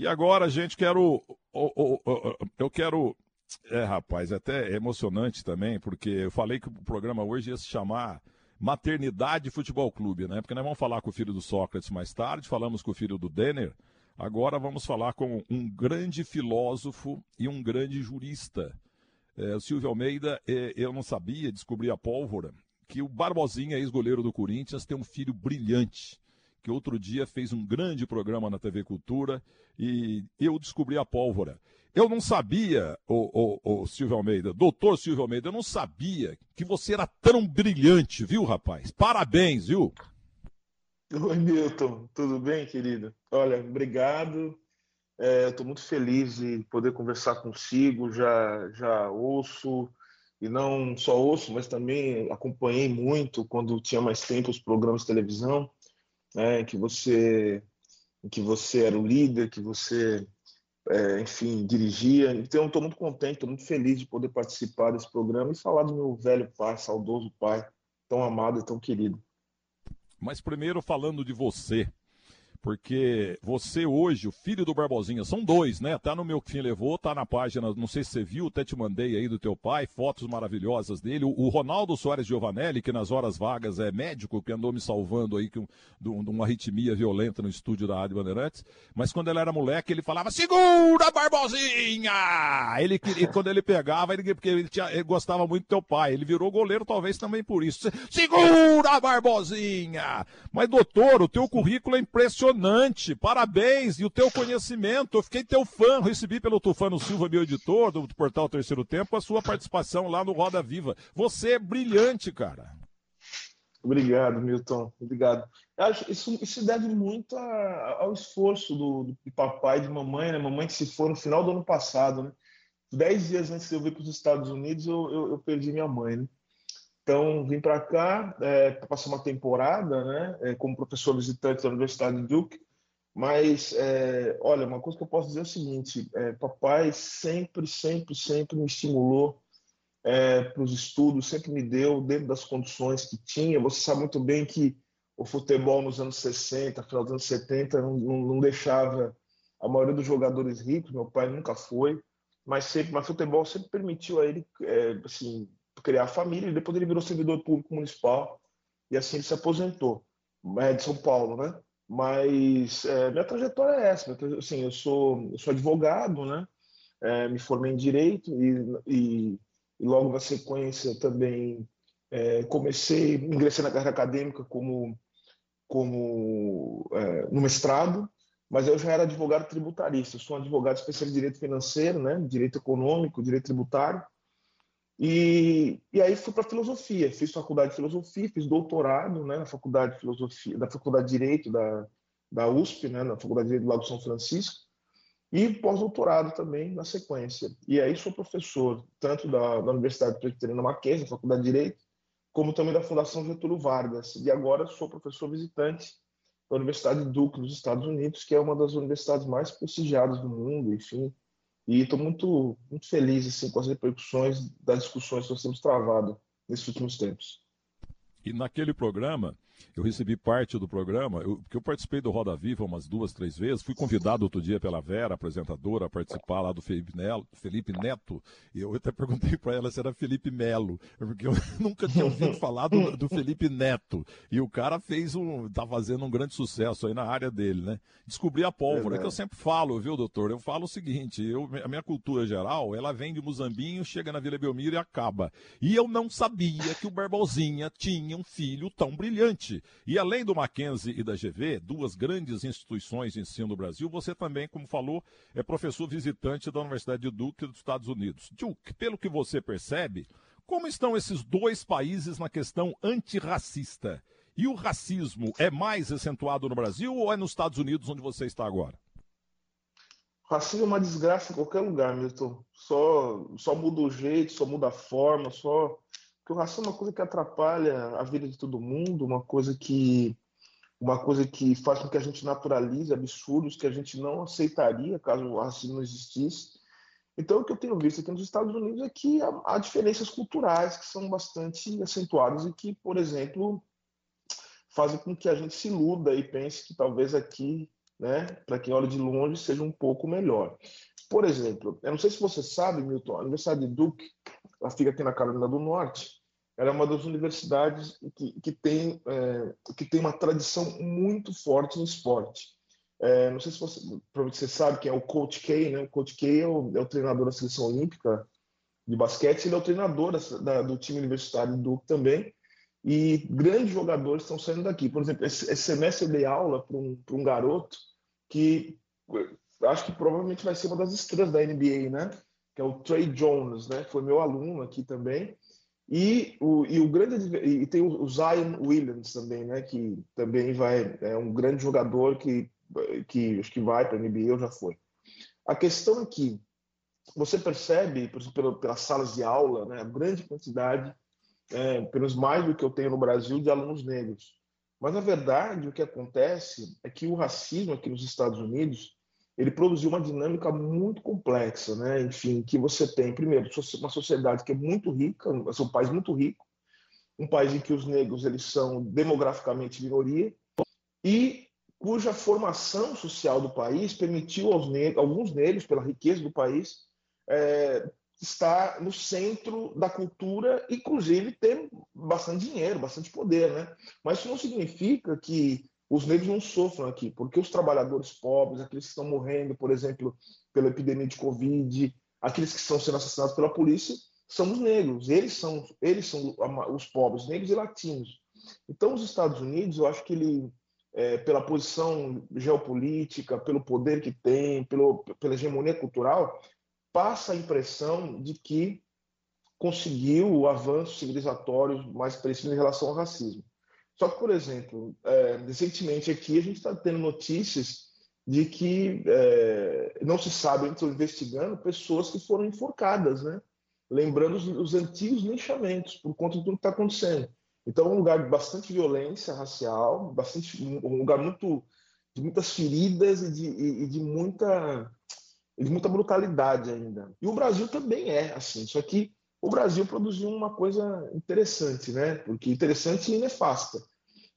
E agora, gente, quero. Eu quero. É, rapaz, é até emocionante também, porque eu falei que o programa hoje ia se chamar Maternidade Futebol Clube, né? Porque nós vamos falar com o filho do Sócrates mais tarde, falamos com o filho do Denner. Agora vamos falar com um grande filósofo e um grande jurista. É, o Silvio Almeida, é, eu não sabia, descobri a pólvora, que o Barbosinha, ex-goleiro do Corinthians, tem um filho brilhante que outro dia fez um grande programa na TV Cultura e eu descobri a pólvora. Eu não sabia, o, o, o Silvio Almeida, doutor Silvio Almeida, eu não sabia que você era tão brilhante, viu, rapaz? Parabéns, viu? Oi, Milton, tudo bem, querido? Olha, obrigado. É, Estou muito feliz de poder conversar consigo. Já, já ouço, e não só ouço, mas também acompanhei muito quando tinha mais tempo os programas de televisão né, que você que você era o líder, que você, é, enfim, dirigia. Então, estou muito contente, estou muito feliz de poder participar desse programa e falar do meu velho pai, saudoso pai, tão amado e tão querido. Mas primeiro falando de você, porque você hoje, o filho do Barbosinha, são dois, né? Tá no meu que fim levou, tá na página, não sei se você viu, até te mandei aí do teu pai, fotos maravilhosas dele. O, o Ronaldo Soares Giovanelli, que nas horas vagas é médico, que andou me salvando aí com, de, uma arritmia violenta no estúdio da Rádio Bandeirantes, mas quando ele era moleque, ele falava, segura, Barbosinha! Ele, quando ele pegava, ele, porque ele, tinha, ele gostava muito do teu pai, ele virou goleiro talvez também por isso. Segura, Barbosinha! Mas doutor, o teu currículo é impressionante impressionante. Parabéns. E o teu conhecimento. Eu fiquei teu fã. Recebi pelo Tufano Silva, meu editor do portal Terceiro Tempo, a sua participação lá no Roda Viva. Você é brilhante, cara. Obrigado, Milton. Obrigado. Isso, isso deve muito a, ao esforço do, do, papai e de mamãe, né? Mamãe que se foi no final do ano passado, né? Dez dias antes de eu vir para os Estados Unidos, eu, eu, eu perdi minha mãe, né? Então, vim para cá é, passar uma temporada, né, é, como professor visitante da Universidade de Duke. Mas, é, olha, uma coisa que eu posso dizer é o seguinte: é, papai sempre, sempre, sempre me estimulou é, para os estudos, sempre me deu dentro das condições que tinha. Você sabe muito bem que o futebol nos anos 60, final dos anos 70, não, não, não deixava a maioria dos jogadores ricos. Meu pai nunca foi, mas sempre, mas futebol sempre permitiu a ele, é, assim, criar família, e depois ele virou servidor público municipal e assim ele se aposentou, é de São Paulo, né? Mas é, minha trajetória é essa, assim, eu sou, eu sou advogado, né? É, me formei em direito e, e, e logo na sequência também é, comecei, ingressei na carreira acadêmica como como é, no mestrado, mas eu já era advogado tributarista. Eu sou um advogado especialista em direito financeiro, né? Direito econômico, direito tributário. E, e aí fui para filosofia, fiz faculdade de filosofia, fiz doutorado né, na faculdade de filosofia, da faculdade de direito da, da USP, né, na faculdade de direito do Lago São Francisco, e pós-doutorado também na sequência. E aí sou professor tanto da, da Universidade Presbiteriana Mackenzie, faculdade de direito, como também da Fundação Getúlio Vargas. E agora sou professor visitante da Universidade Duke nos Estados Unidos, que é uma das universidades mais prestigiadas do mundo, enfim, e estou muito, muito feliz assim, com as repercussões das discussões que nós temos travado nesses últimos tempos. E naquele programa, eu recebi parte do programa, eu, porque eu participei do Roda Viva umas duas, três vezes, fui convidado outro dia pela Vera, apresentadora, a participar lá do Felipe, Nelo, Felipe Neto, e eu até perguntei para ela se era Felipe Melo, porque eu nunca tinha ouvido falar do, do, Felipe Neto, e o cara fez um, tá fazendo um grande sucesso aí na área dele, né? Descobri a pólvora, é que eu sempre falo, viu, doutor? Eu falo o seguinte, eu, a minha cultura geral, ela vem de Muzambinho, chega na Vila Belmiro e acaba. E eu não sabia que o Barbosinha tinha um filho tão brilhante. E além do Mackenzie e da GV, duas grandes instituições de ensino do Brasil, você também, como falou, é professor visitante da Universidade de Duke dos Estados Unidos. Duke, pelo que você percebe, como estão esses dois países na questão antirracista? E o racismo é mais acentuado no Brasil ou é nos Estados Unidos onde você está agora? Racismo é uma desgraça em qualquer lugar, Milton. Só, só muda o jeito, só muda a forma, só que o racismo é uma coisa que atrapalha a vida de todo mundo, uma coisa que uma coisa que faz com que a gente naturalize absurdos que a gente não aceitaria caso o racismo não existisse. Então, o que eu tenho visto aqui nos Estados Unidos é que há, há diferenças culturais que são bastante acentuadas e que, por exemplo, fazem com que a gente se iluda e pense que talvez aqui né, para quem olha de longe, seja um pouco melhor. Por exemplo, eu não sei se você sabe, Milton, a Universidade de Duke, ela fica aqui na Carolina do Norte, ela é uma das universidades que, que, tem, é, que tem uma tradição muito forte no esporte. É, não sei se você, você sabe quem é o Coach K, né? O Coach K é o, é o treinador da seleção olímpica de basquete, ele é o treinador da, do time universitário do Duke também. E grandes jogadores estão saindo daqui. Por exemplo, esse, esse semestre eu dei aula para um, um garoto que acho que provavelmente vai ser uma das estrelas da NBA, né? Que é o Trey Jones, né? Foi meu aluno aqui também. E o, e o grande e tem o Zion Williams também, né? Que também vai é um grande jogador que que acho que vai para a NBA ou já foi. A questão é que você percebe, por exemplo, pelas salas de aula, né, a grande quantidade, é, pelos mais do que eu tenho no Brasil, de alunos negros. Mas, na verdade, o que acontece é que o racismo aqui nos Estados Unidos ele produziu uma dinâmica muito complexa, né? Enfim, que você tem, primeiro, uma sociedade que é muito rica, um país muito rico, um país em que os negros eles são demograficamente minoria e cuja formação social do país permitiu aos negros, alguns negros, pela riqueza do país, é, estar no centro da cultura, inclusive ter bastante dinheiro, bastante poder, né? Mas isso não significa que os negros não sofram aqui, porque os trabalhadores pobres, aqueles que estão morrendo, por exemplo, pela epidemia de Covid, aqueles que estão sendo assassinados pela polícia, são os negros. Eles são, eles são os pobres, negros e latinos. Então, os Estados Unidos, eu acho que ele, é, pela posição geopolítica, pelo poder que tem, pelo, pela hegemonia cultural, passa a impressão de que conseguiu avanços civilizatórios mais precisos em relação ao racismo. Só que, por exemplo, é, recentemente aqui a gente está tendo notícias de que é, não se sabe, estão investigando pessoas que foram enforcadas, né? Lembrando os, os antigos linchamentos por conta de tudo que está acontecendo. Então, é um lugar de bastante violência racial, bastante, um lugar muito de muitas feridas e de, e, e de muita de muita brutalidade ainda. E o Brasil também é assim. Só que o Brasil produziu uma coisa interessante, né? Porque interessante e nefasta.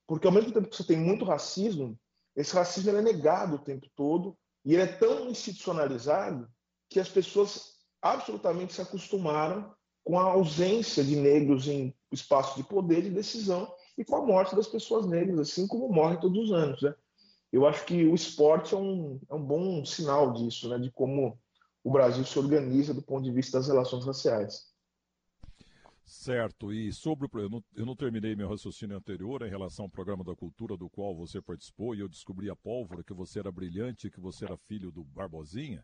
Porque ao mesmo tempo que você tem muito racismo, esse racismo é negado o tempo todo e ele é tão institucionalizado que as pessoas absolutamente se acostumaram com a ausência de negros em espaço de poder e decisão e com a morte das pessoas negras, assim como morre todos os anos. Né? Eu acho que o esporte é um, é um bom sinal disso, né? de como o Brasil se organiza do ponto de vista das relações raciais. Certo, e sobre o. Eu não, eu não terminei meu raciocínio anterior em relação ao programa da cultura do qual você participou e eu descobri a pólvora, que você era brilhante, que você era filho do Barbosinha.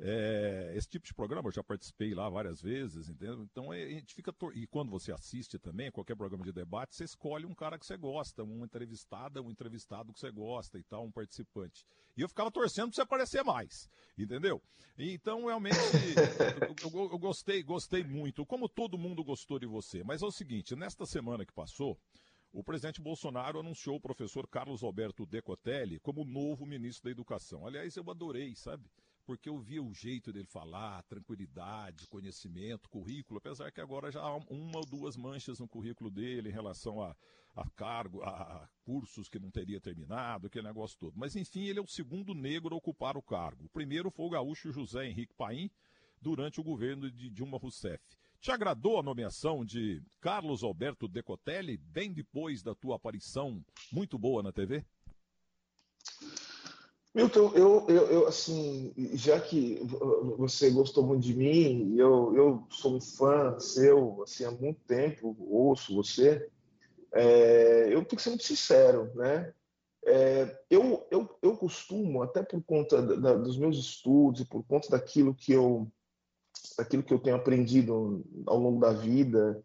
É, esse tipo de programa eu já participei lá várias vezes, entendeu? Então é, a gente fica. E quando você assiste também, qualquer programa de debate, você escolhe um cara que você gosta, um entrevistado, um entrevistado que você gosta e tal, um participante. E eu ficava torcendo para você aparecer mais, entendeu? Então realmente eu, eu, eu gostei, gostei muito, como todo mundo gostou de você. Mas é o seguinte, nesta semana que passou, o presidente Bolsonaro anunciou o professor Carlos Alberto Decotelli como novo ministro da Educação. Aliás, eu adorei, sabe? Porque eu via o jeito dele falar, tranquilidade, conhecimento, currículo, apesar que agora já há uma ou duas manchas no currículo dele em relação a, a cargo, a, a cursos que não teria terminado, aquele negócio todo. Mas enfim, ele é o segundo negro a ocupar o cargo. O primeiro foi o gaúcho José Henrique Paim, durante o governo de Dilma Rousseff. Te agradou a nomeação de Carlos Alberto Decotelli, bem depois da tua aparição muito boa na TV? Milton, eu, eu, eu, assim, já que você gostou muito de mim, eu, eu sou um fã seu, assim, há muito tempo, ouço você, é, eu tenho que ser muito sincero, né? É, eu, eu, eu costumo, até por conta da, dos meus estudos e por conta daquilo que eu, daquilo que eu tenho aprendido ao longo da vida,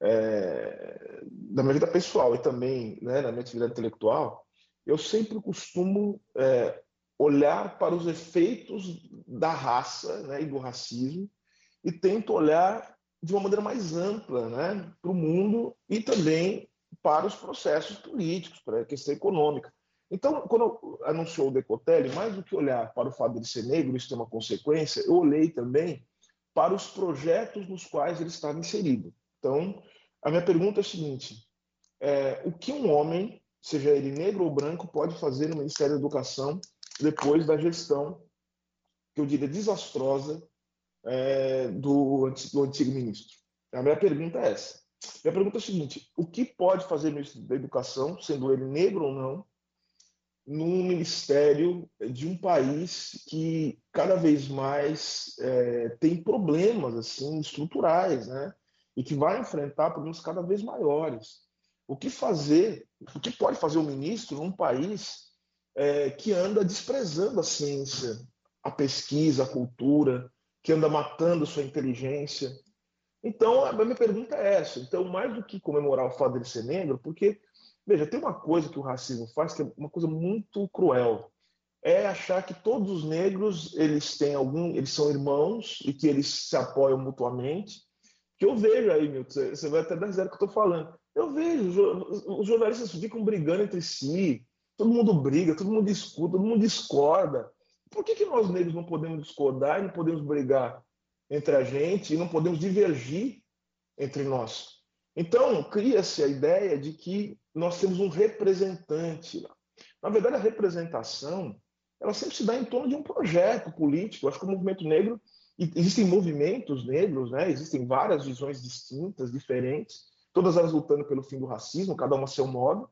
é, da minha vida pessoal e também né, na minha atividade intelectual, eu sempre costumo é, olhar para os efeitos da raça né, e do racismo e tento olhar de uma maneira mais ampla né, para o mundo e também para os processos políticos, para a questão econômica. Então, quando anunciou o Decotelli, mais do que olhar para o fato de ser negro, isso ter uma consequência, eu olhei também para os projetos nos quais ele estava inserido. Então, a minha pergunta é a seguinte: é, o que um homem seja ele negro ou branco, pode fazer no Ministério da Educação depois da gestão, que eu diria desastrosa, é, do, do antigo ministro. A minha pergunta é essa. Minha pergunta é a seguinte: o que pode fazer o ministro da Educação, sendo ele negro ou não, num ministério de um país que cada vez mais é, tem problemas assim estruturais, né? E que vai enfrentar problemas cada vez maiores. O que fazer? O que pode fazer o ministro num país é, que anda desprezando a ciência, a pesquisa, a cultura, que anda matando sua inteligência? Então, a minha pergunta é essa. Então, mais do que comemorar o fato dele ser negro, porque Veja, tem uma coisa que o racismo faz que é uma coisa muito cruel. É achar que todos os negros eles têm algum, eles são irmãos e que eles se apoiam mutuamente. Que eu vejo aí, Milton, você vai até dar zero que eu estou falando. Eu vejo, os jornalistas ficam brigando entre si, todo mundo briga, todo mundo discute, todo mundo discorda. Por que, que nós negros não podemos discordar e não podemos brigar entre a gente e não podemos divergir entre nós? Então, cria-se a ideia de que nós temos um representante. Na verdade, a representação ela sempre se dá em torno de um projeto político. Eu acho que o movimento negro, existem movimentos negros, né? existem várias visões distintas, diferentes, todas elas lutando pelo fim do racismo, cada uma a seu modo.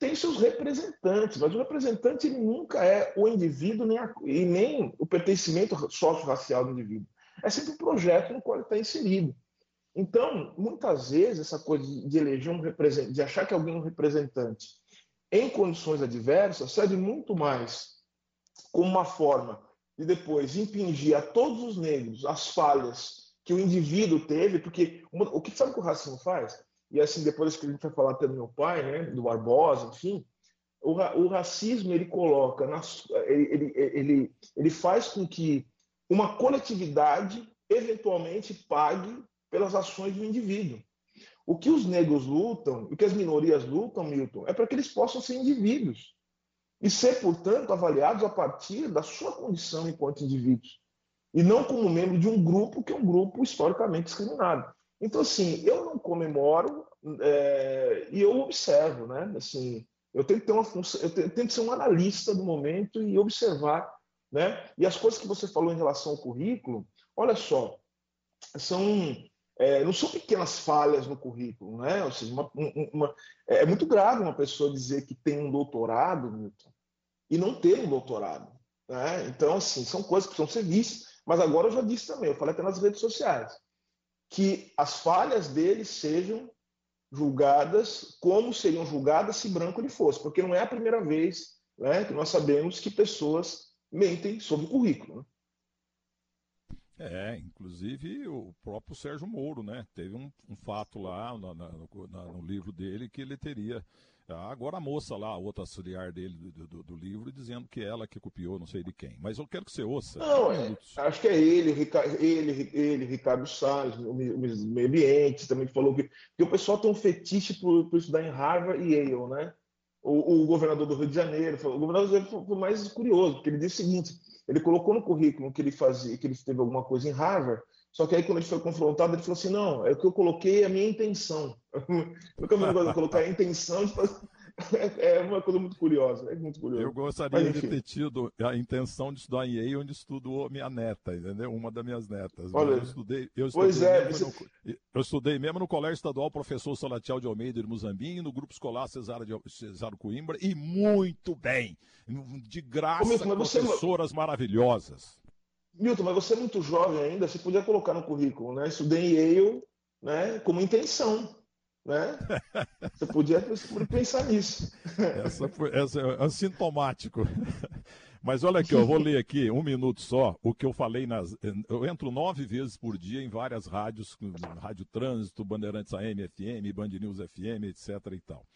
Tem seus representantes, mas o representante ele nunca é o indivíduo nem a, e nem o pertencimento socio-racial do indivíduo. É sempre o projeto no qual ele está inserido. Então, muitas vezes, essa coisa de eleger um representante, de achar que alguém é um representante em condições adversas, serve muito mais como uma forma de depois impingir a todos os negros as falhas que o indivíduo teve, porque uma, o que sabe que o racismo faz? E assim, depois que a gente vai falar até do meu pai, né, do Barbosa, enfim, o, o racismo ele coloca, nas, ele, ele, ele, ele faz com que uma coletividade eventualmente pague pelas ações do indivíduo. O que os negros lutam, o que as minorias lutam, Milton, é para que eles possam ser indivíduos e ser, portanto, avaliados a partir da sua condição enquanto indivíduos e não como membro de um grupo que é um grupo historicamente discriminado. Então, assim, eu não comemoro é, e eu observo, né? Assim, eu tenho que ter uma função, eu que ser um analista do momento e observar, né? E as coisas que você falou em relação ao currículo, olha só, são é, não são pequenas falhas no currículo, né? Ou seja, uma, uma, é, é muito grave uma pessoa dizer que tem um doutorado, Milton, e não ter um doutorado. Né? Então, assim, são coisas que precisam ser vistas, mas agora eu já disse também, eu falei até nas redes sociais, que as falhas dele sejam julgadas como seriam julgadas se branco ele fosse, porque não é a primeira vez né, que nós sabemos que pessoas mentem sobre o currículo. Né? É, inclusive o próprio Sérgio Moro, né? Teve um, um fato lá no, no, no, livro dele que ele teria. Agora a moça lá, a outra auxiliar dele do, do, do, livro, dizendo que ela que copiou, não sei de quem. Mas eu quero que você ouça. Não, é, acho que é ele, ele, ele, Ricardo Salles, o meio ambiente, também falou que, que o pessoal tem um fetiche por, por estudar em Harvard e Yale, né? O, o governador do Rio de Janeiro, o governador do Rio de Janeiro foi mais curioso, porque ele disse o seguinte ele colocou no currículo que ele fazia, que ele teve alguma coisa em Harvard, só que aí quando ele foi confrontado, ele falou assim, não, é o que eu coloquei a minha intenção. Nunca me colocar a intenção de fazer... É, é uma coisa muito curiosa, é muito curioso. Eu gostaria Mas, de ter tido a intenção de estudar em Yale, onde estudou minha neta, entendeu? Uma das minhas netas. Olha, eu estudei, eu estudei, pois é, você... no, eu estudei mesmo no Colégio Estadual Professor Salatiel de Almeida de Muzambinho, no Grupo Escolar Cesaro, de, Cesaro Coimbra, e muito bem, de graça, Milton, professoras você... maravilhosas. Milton, mas você é muito jovem ainda, você podia colocar no currículo, né? Estudei em Yale, né? Como intenção né? Você podia, pensar nisso. Essa, foi, essa é assintomático. Mas olha aqui, eu vou ler aqui um minuto só o que eu falei nas. Eu entro nove vezes por dia em várias rádios, Rádio Trânsito, Bandeirantes AM, FM, Band News FM, etc. e tal.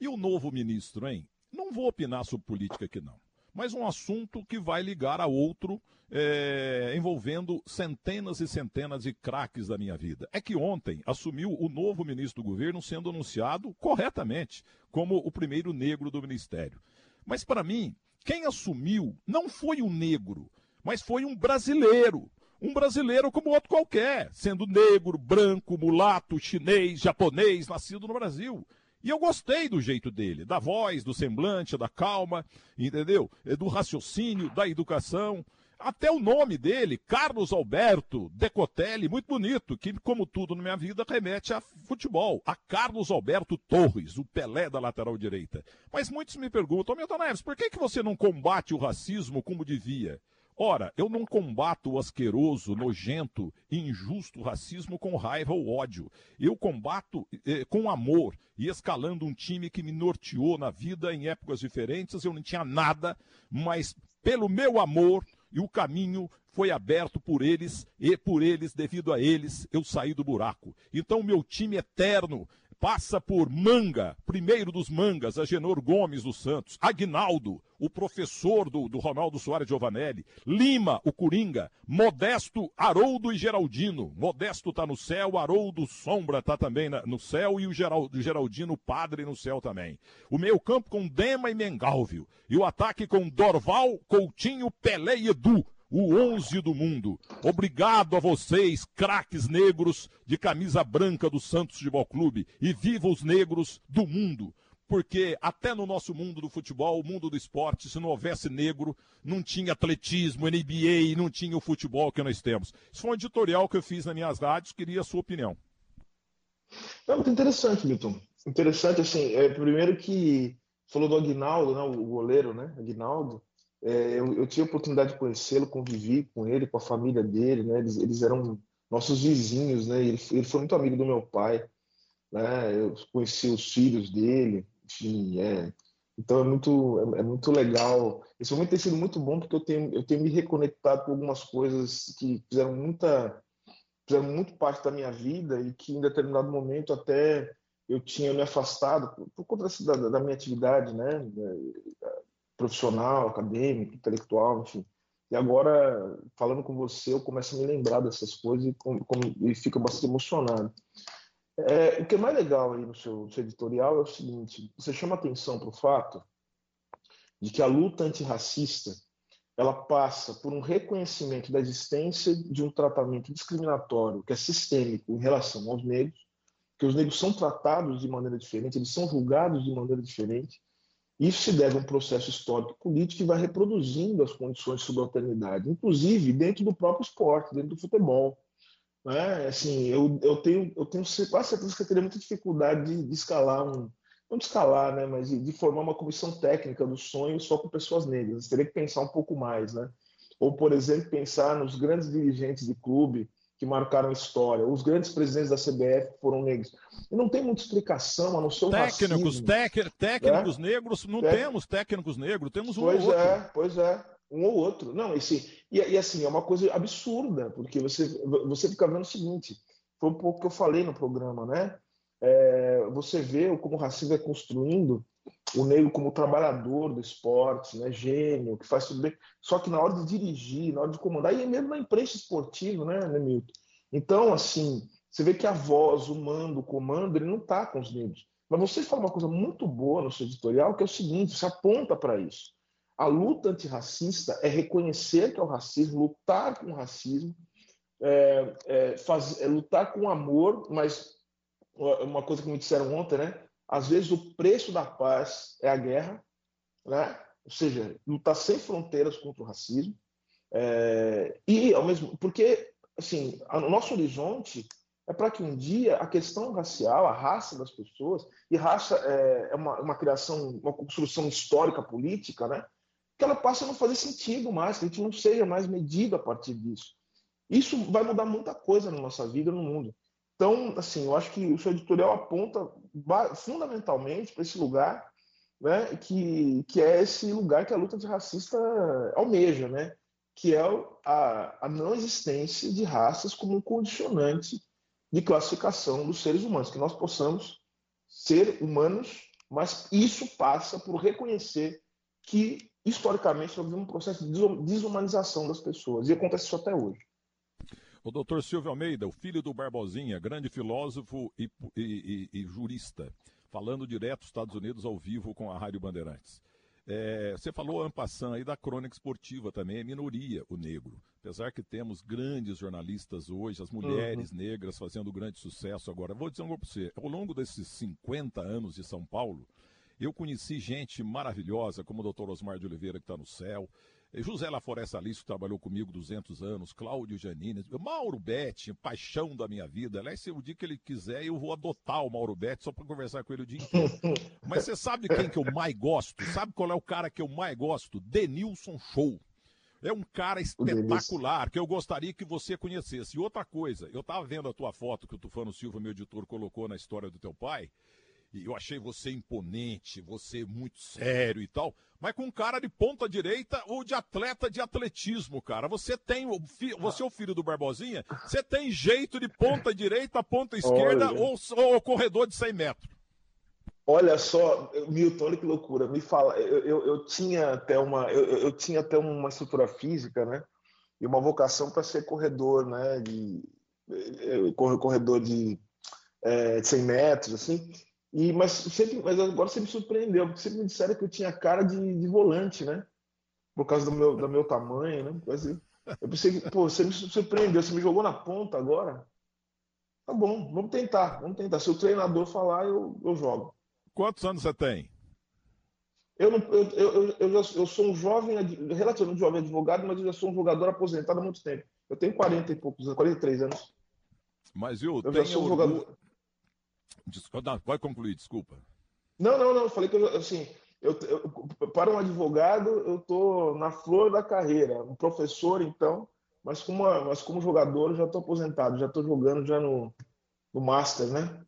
E o novo ministro, hein? Não vou opinar sobre política aqui, não mas um assunto que vai ligar a outro, é, envolvendo centenas e centenas de craques da minha vida. É que ontem assumiu o novo ministro do governo sendo anunciado corretamente como o primeiro negro do ministério. Mas para mim, quem assumiu não foi um negro, mas foi um brasileiro. Um brasileiro como outro qualquer, sendo negro, branco, mulato, chinês, japonês, nascido no Brasil. E eu gostei do jeito dele, da voz, do semblante, da calma, entendeu? Do raciocínio, da educação. Até o nome dele, Carlos Alberto Decotelli, muito bonito, que, como tudo na minha vida, remete a futebol, a Carlos Alberto Torres, o Pelé da lateral direita. Mas muitos me perguntam, Milton Neves, por que, que você não combate o racismo como devia? Ora, eu não combato o asqueroso, nojento e injusto racismo com raiva ou ódio. Eu combato eh, com amor e escalando um time que me norteou na vida em épocas diferentes. Eu não tinha nada, mas pelo meu amor, e o caminho foi aberto por eles e por eles, devido a eles, eu saí do buraco. Então, meu time eterno passa por Manga, primeiro dos Mangas, Agenor Gomes dos Santos, Agnaldo, o professor do, do Ronaldo Soares Giovanelli, Lima, o Coringa, Modesto, Haroldo e Geraldino. Modesto está no céu, Haroldo Sombra está também na, no céu e o Geraldo, Geraldino Padre no céu também. O meio campo com Dema e Mengalvio. E o ataque com Dorval, Coutinho, Pelé e Edu o 11 do mundo. Obrigado a vocês, craques negros de camisa branca do Santos Futebol Clube. E viva os negros do mundo. Porque até no nosso mundo do futebol, o mundo do esporte, se não houvesse negro, não tinha atletismo, NBA, não tinha o futebol que nós temos. Isso foi um editorial que eu fiz nas minhas rádios, queria a sua opinião. É muito interessante, Milton. Interessante, assim, é, primeiro que falou do Aguinaldo, né, o goleiro, né, Aguinaldo. É, eu, eu, tive a oportunidade de conhecê-lo, convivi com ele, com a família dele, né? Eles, eles eram nossos vizinhos, né? Ele, ele, foi muito amigo do meu pai, né? Eu conheci os filhos dele, enfim, é. Então é muito, é, é muito legal. Esse momento tem sido muito bom porque eu tenho, eu tenho me reconectado com algumas coisas que fizeram muita, fizeram muito parte da minha vida e que em determinado momento até eu tinha me afastado por, conta da, da minha atividade, né? Profissional, acadêmico, intelectual, enfim. E agora, falando com você, eu começo a me lembrar dessas coisas e, com, com, e fico bastante emocionado. É, o que é mais legal aí no seu, no seu editorial é o seguinte: você chama atenção para o fato de que a luta antirracista ela passa por um reconhecimento da existência de um tratamento discriminatório que é sistêmico em relação aos negros, que os negros são tratados de maneira diferente, eles são julgados de maneira diferente, isso se deve a um processo histórico político que vai reproduzindo as condições de subalternidade, inclusive dentro do próprio esporte, dentro do futebol. Né? Assim, eu, eu tenho, eu tenho quase certeza que eu teria muita dificuldade de, de escalar um, não de escalar, né, mas de, de, formar uma comissão técnica dos sonhos só com pessoas negras. Eu teria que pensar um pouco mais, né? Ou, por exemplo, pensar nos grandes dirigentes de clube que marcaram a história. Os grandes presidentes da CBF foram negros. E não tem muita explicação, a não ser o técnicos, tec, técnicos né? negros, não temos técnicos negros, temos um pois ou outro. Pois é, pois é, um ou outro. Não, esse, e, e assim, é uma coisa absurda, porque você, você fica vendo o seguinte, foi um pouco que eu falei no programa, né? É, você vê como o racismo é construindo o negro como trabalhador do esporte, né, gênio, que faz tudo bem. Só que na hora de dirigir, na hora de comandar, e mesmo na imprensa esportiva, né, né Milton? Então, assim, você vê que a voz, o mando, o comando, ele não está com os negros. Mas você fala uma coisa muito boa no seu editorial, que é o seguinte: você aponta para isso. A luta antirracista é reconhecer que é o racismo, lutar com o racismo, é, é, faz, é lutar com amor, mas uma coisa que me disseram ontem, né? Às vezes o preço da paz é a guerra, né? ou seja, lutar sem fronteiras contra o racismo. É, e ao mesmo porque assim, o nosso horizonte é para que um dia a questão racial, a raça das pessoas, e raça é, é uma, uma, criação, uma construção histórica política, né? que ela passe a não fazer sentido mais, que a gente não seja mais medido a partir disso. Isso vai mudar muita coisa na nossa vida, no mundo. Então, assim, eu acho que o seu editorial aponta fundamentalmente para esse lugar, né, que, que é esse lugar que a luta antirracista almeja, né, que é a, a não existência de raças como um condicionante de classificação dos seres humanos, que nós possamos ser humanos, mas isso passa por reconhecer que, historicamente, vivemos um processo de desumanização das pessoas, e acontece isso até hoje. O doutor Silvio Almeida, o filho do Barbosinha, grande filósofo e, e, e, e jurista, falando direto dos Estados Unidos ao vivo com a Rádio Bandeirantes. É, você falou, Ampassan, aí da crônica esportiva também, é minoria o negro. Apesar que temos grandes jornalistas hoje, as mulheres uhum. negras fazendo grande sucesso agora. Vou dizer um para você, ao longo desses 50 anos de São Paulo, eu conheci gente maravilhosa, como o doutor Osmar de Oliveira, que está no céu, José Laforesta Alice, que trabalhou comigo 200 anos, Cláudio Janine, Mauro Betti, paixão da minha vida. Aliás, se o dia que ele quiser, eu vou adotar o Mauro Betti só para conversar com ele o dia inteiro. Mas você sabe quem que eu mais gosto? Sabe qual é o cara que eu mais gosto? Denilson Show. É um cara espetacular que eu gostaria que você conhecesse. E outra coisa, eu estava vendo a tua foto que o Tufano Silva, meu editor, colocou na história do teu pai e eu achei você imponente, você muito sério e tal, mas com cara de ponta direita ou de atleta de atletismo, cara. Você tem, você é o filho do Barbosinha, você tem jeito de ponta direita, ponta esquerda ou, ou corredor de 100 metros. Olha só, Milton, olha que loucura. Me fala, eu, eu, eu tinha até uma, eu, eu, tinha até uma estrutura física, né? E uma vocação para ser corredor, né? De eh, corredor de, é, de 100 metros, assim. E, mas, sempre, mas agora você me surpreendeu, porque sempre me disseram que eu tinha cara de, de volante, né? Por causa do meu, do meu tamanho, né? Eu pensei que, pô, você me surpreendeu, você me jogou na ponta agora. Tá bom, vamos tentar, vamos tentar. Se o treinador falar, eu, eu jogo. Quantos anos você tem? Eu, não, eu, eu, eu, eu sou um jovem, relativamente jovem advogado, mas eu já sou um jogador aposentado há muito tempo. Eu tenho 40 e poucos, 43 anos. Mas eu, eu já sou um jogador. Não, vai concluir, desculpa. Não, não, não. Falei que eu, assim, eu, eu, para um advogado, eu estou na flor da carreira. Um professor, então, mas como, mas como jogador, eu já estou aposentado, já estou jogando já no, no Master, né?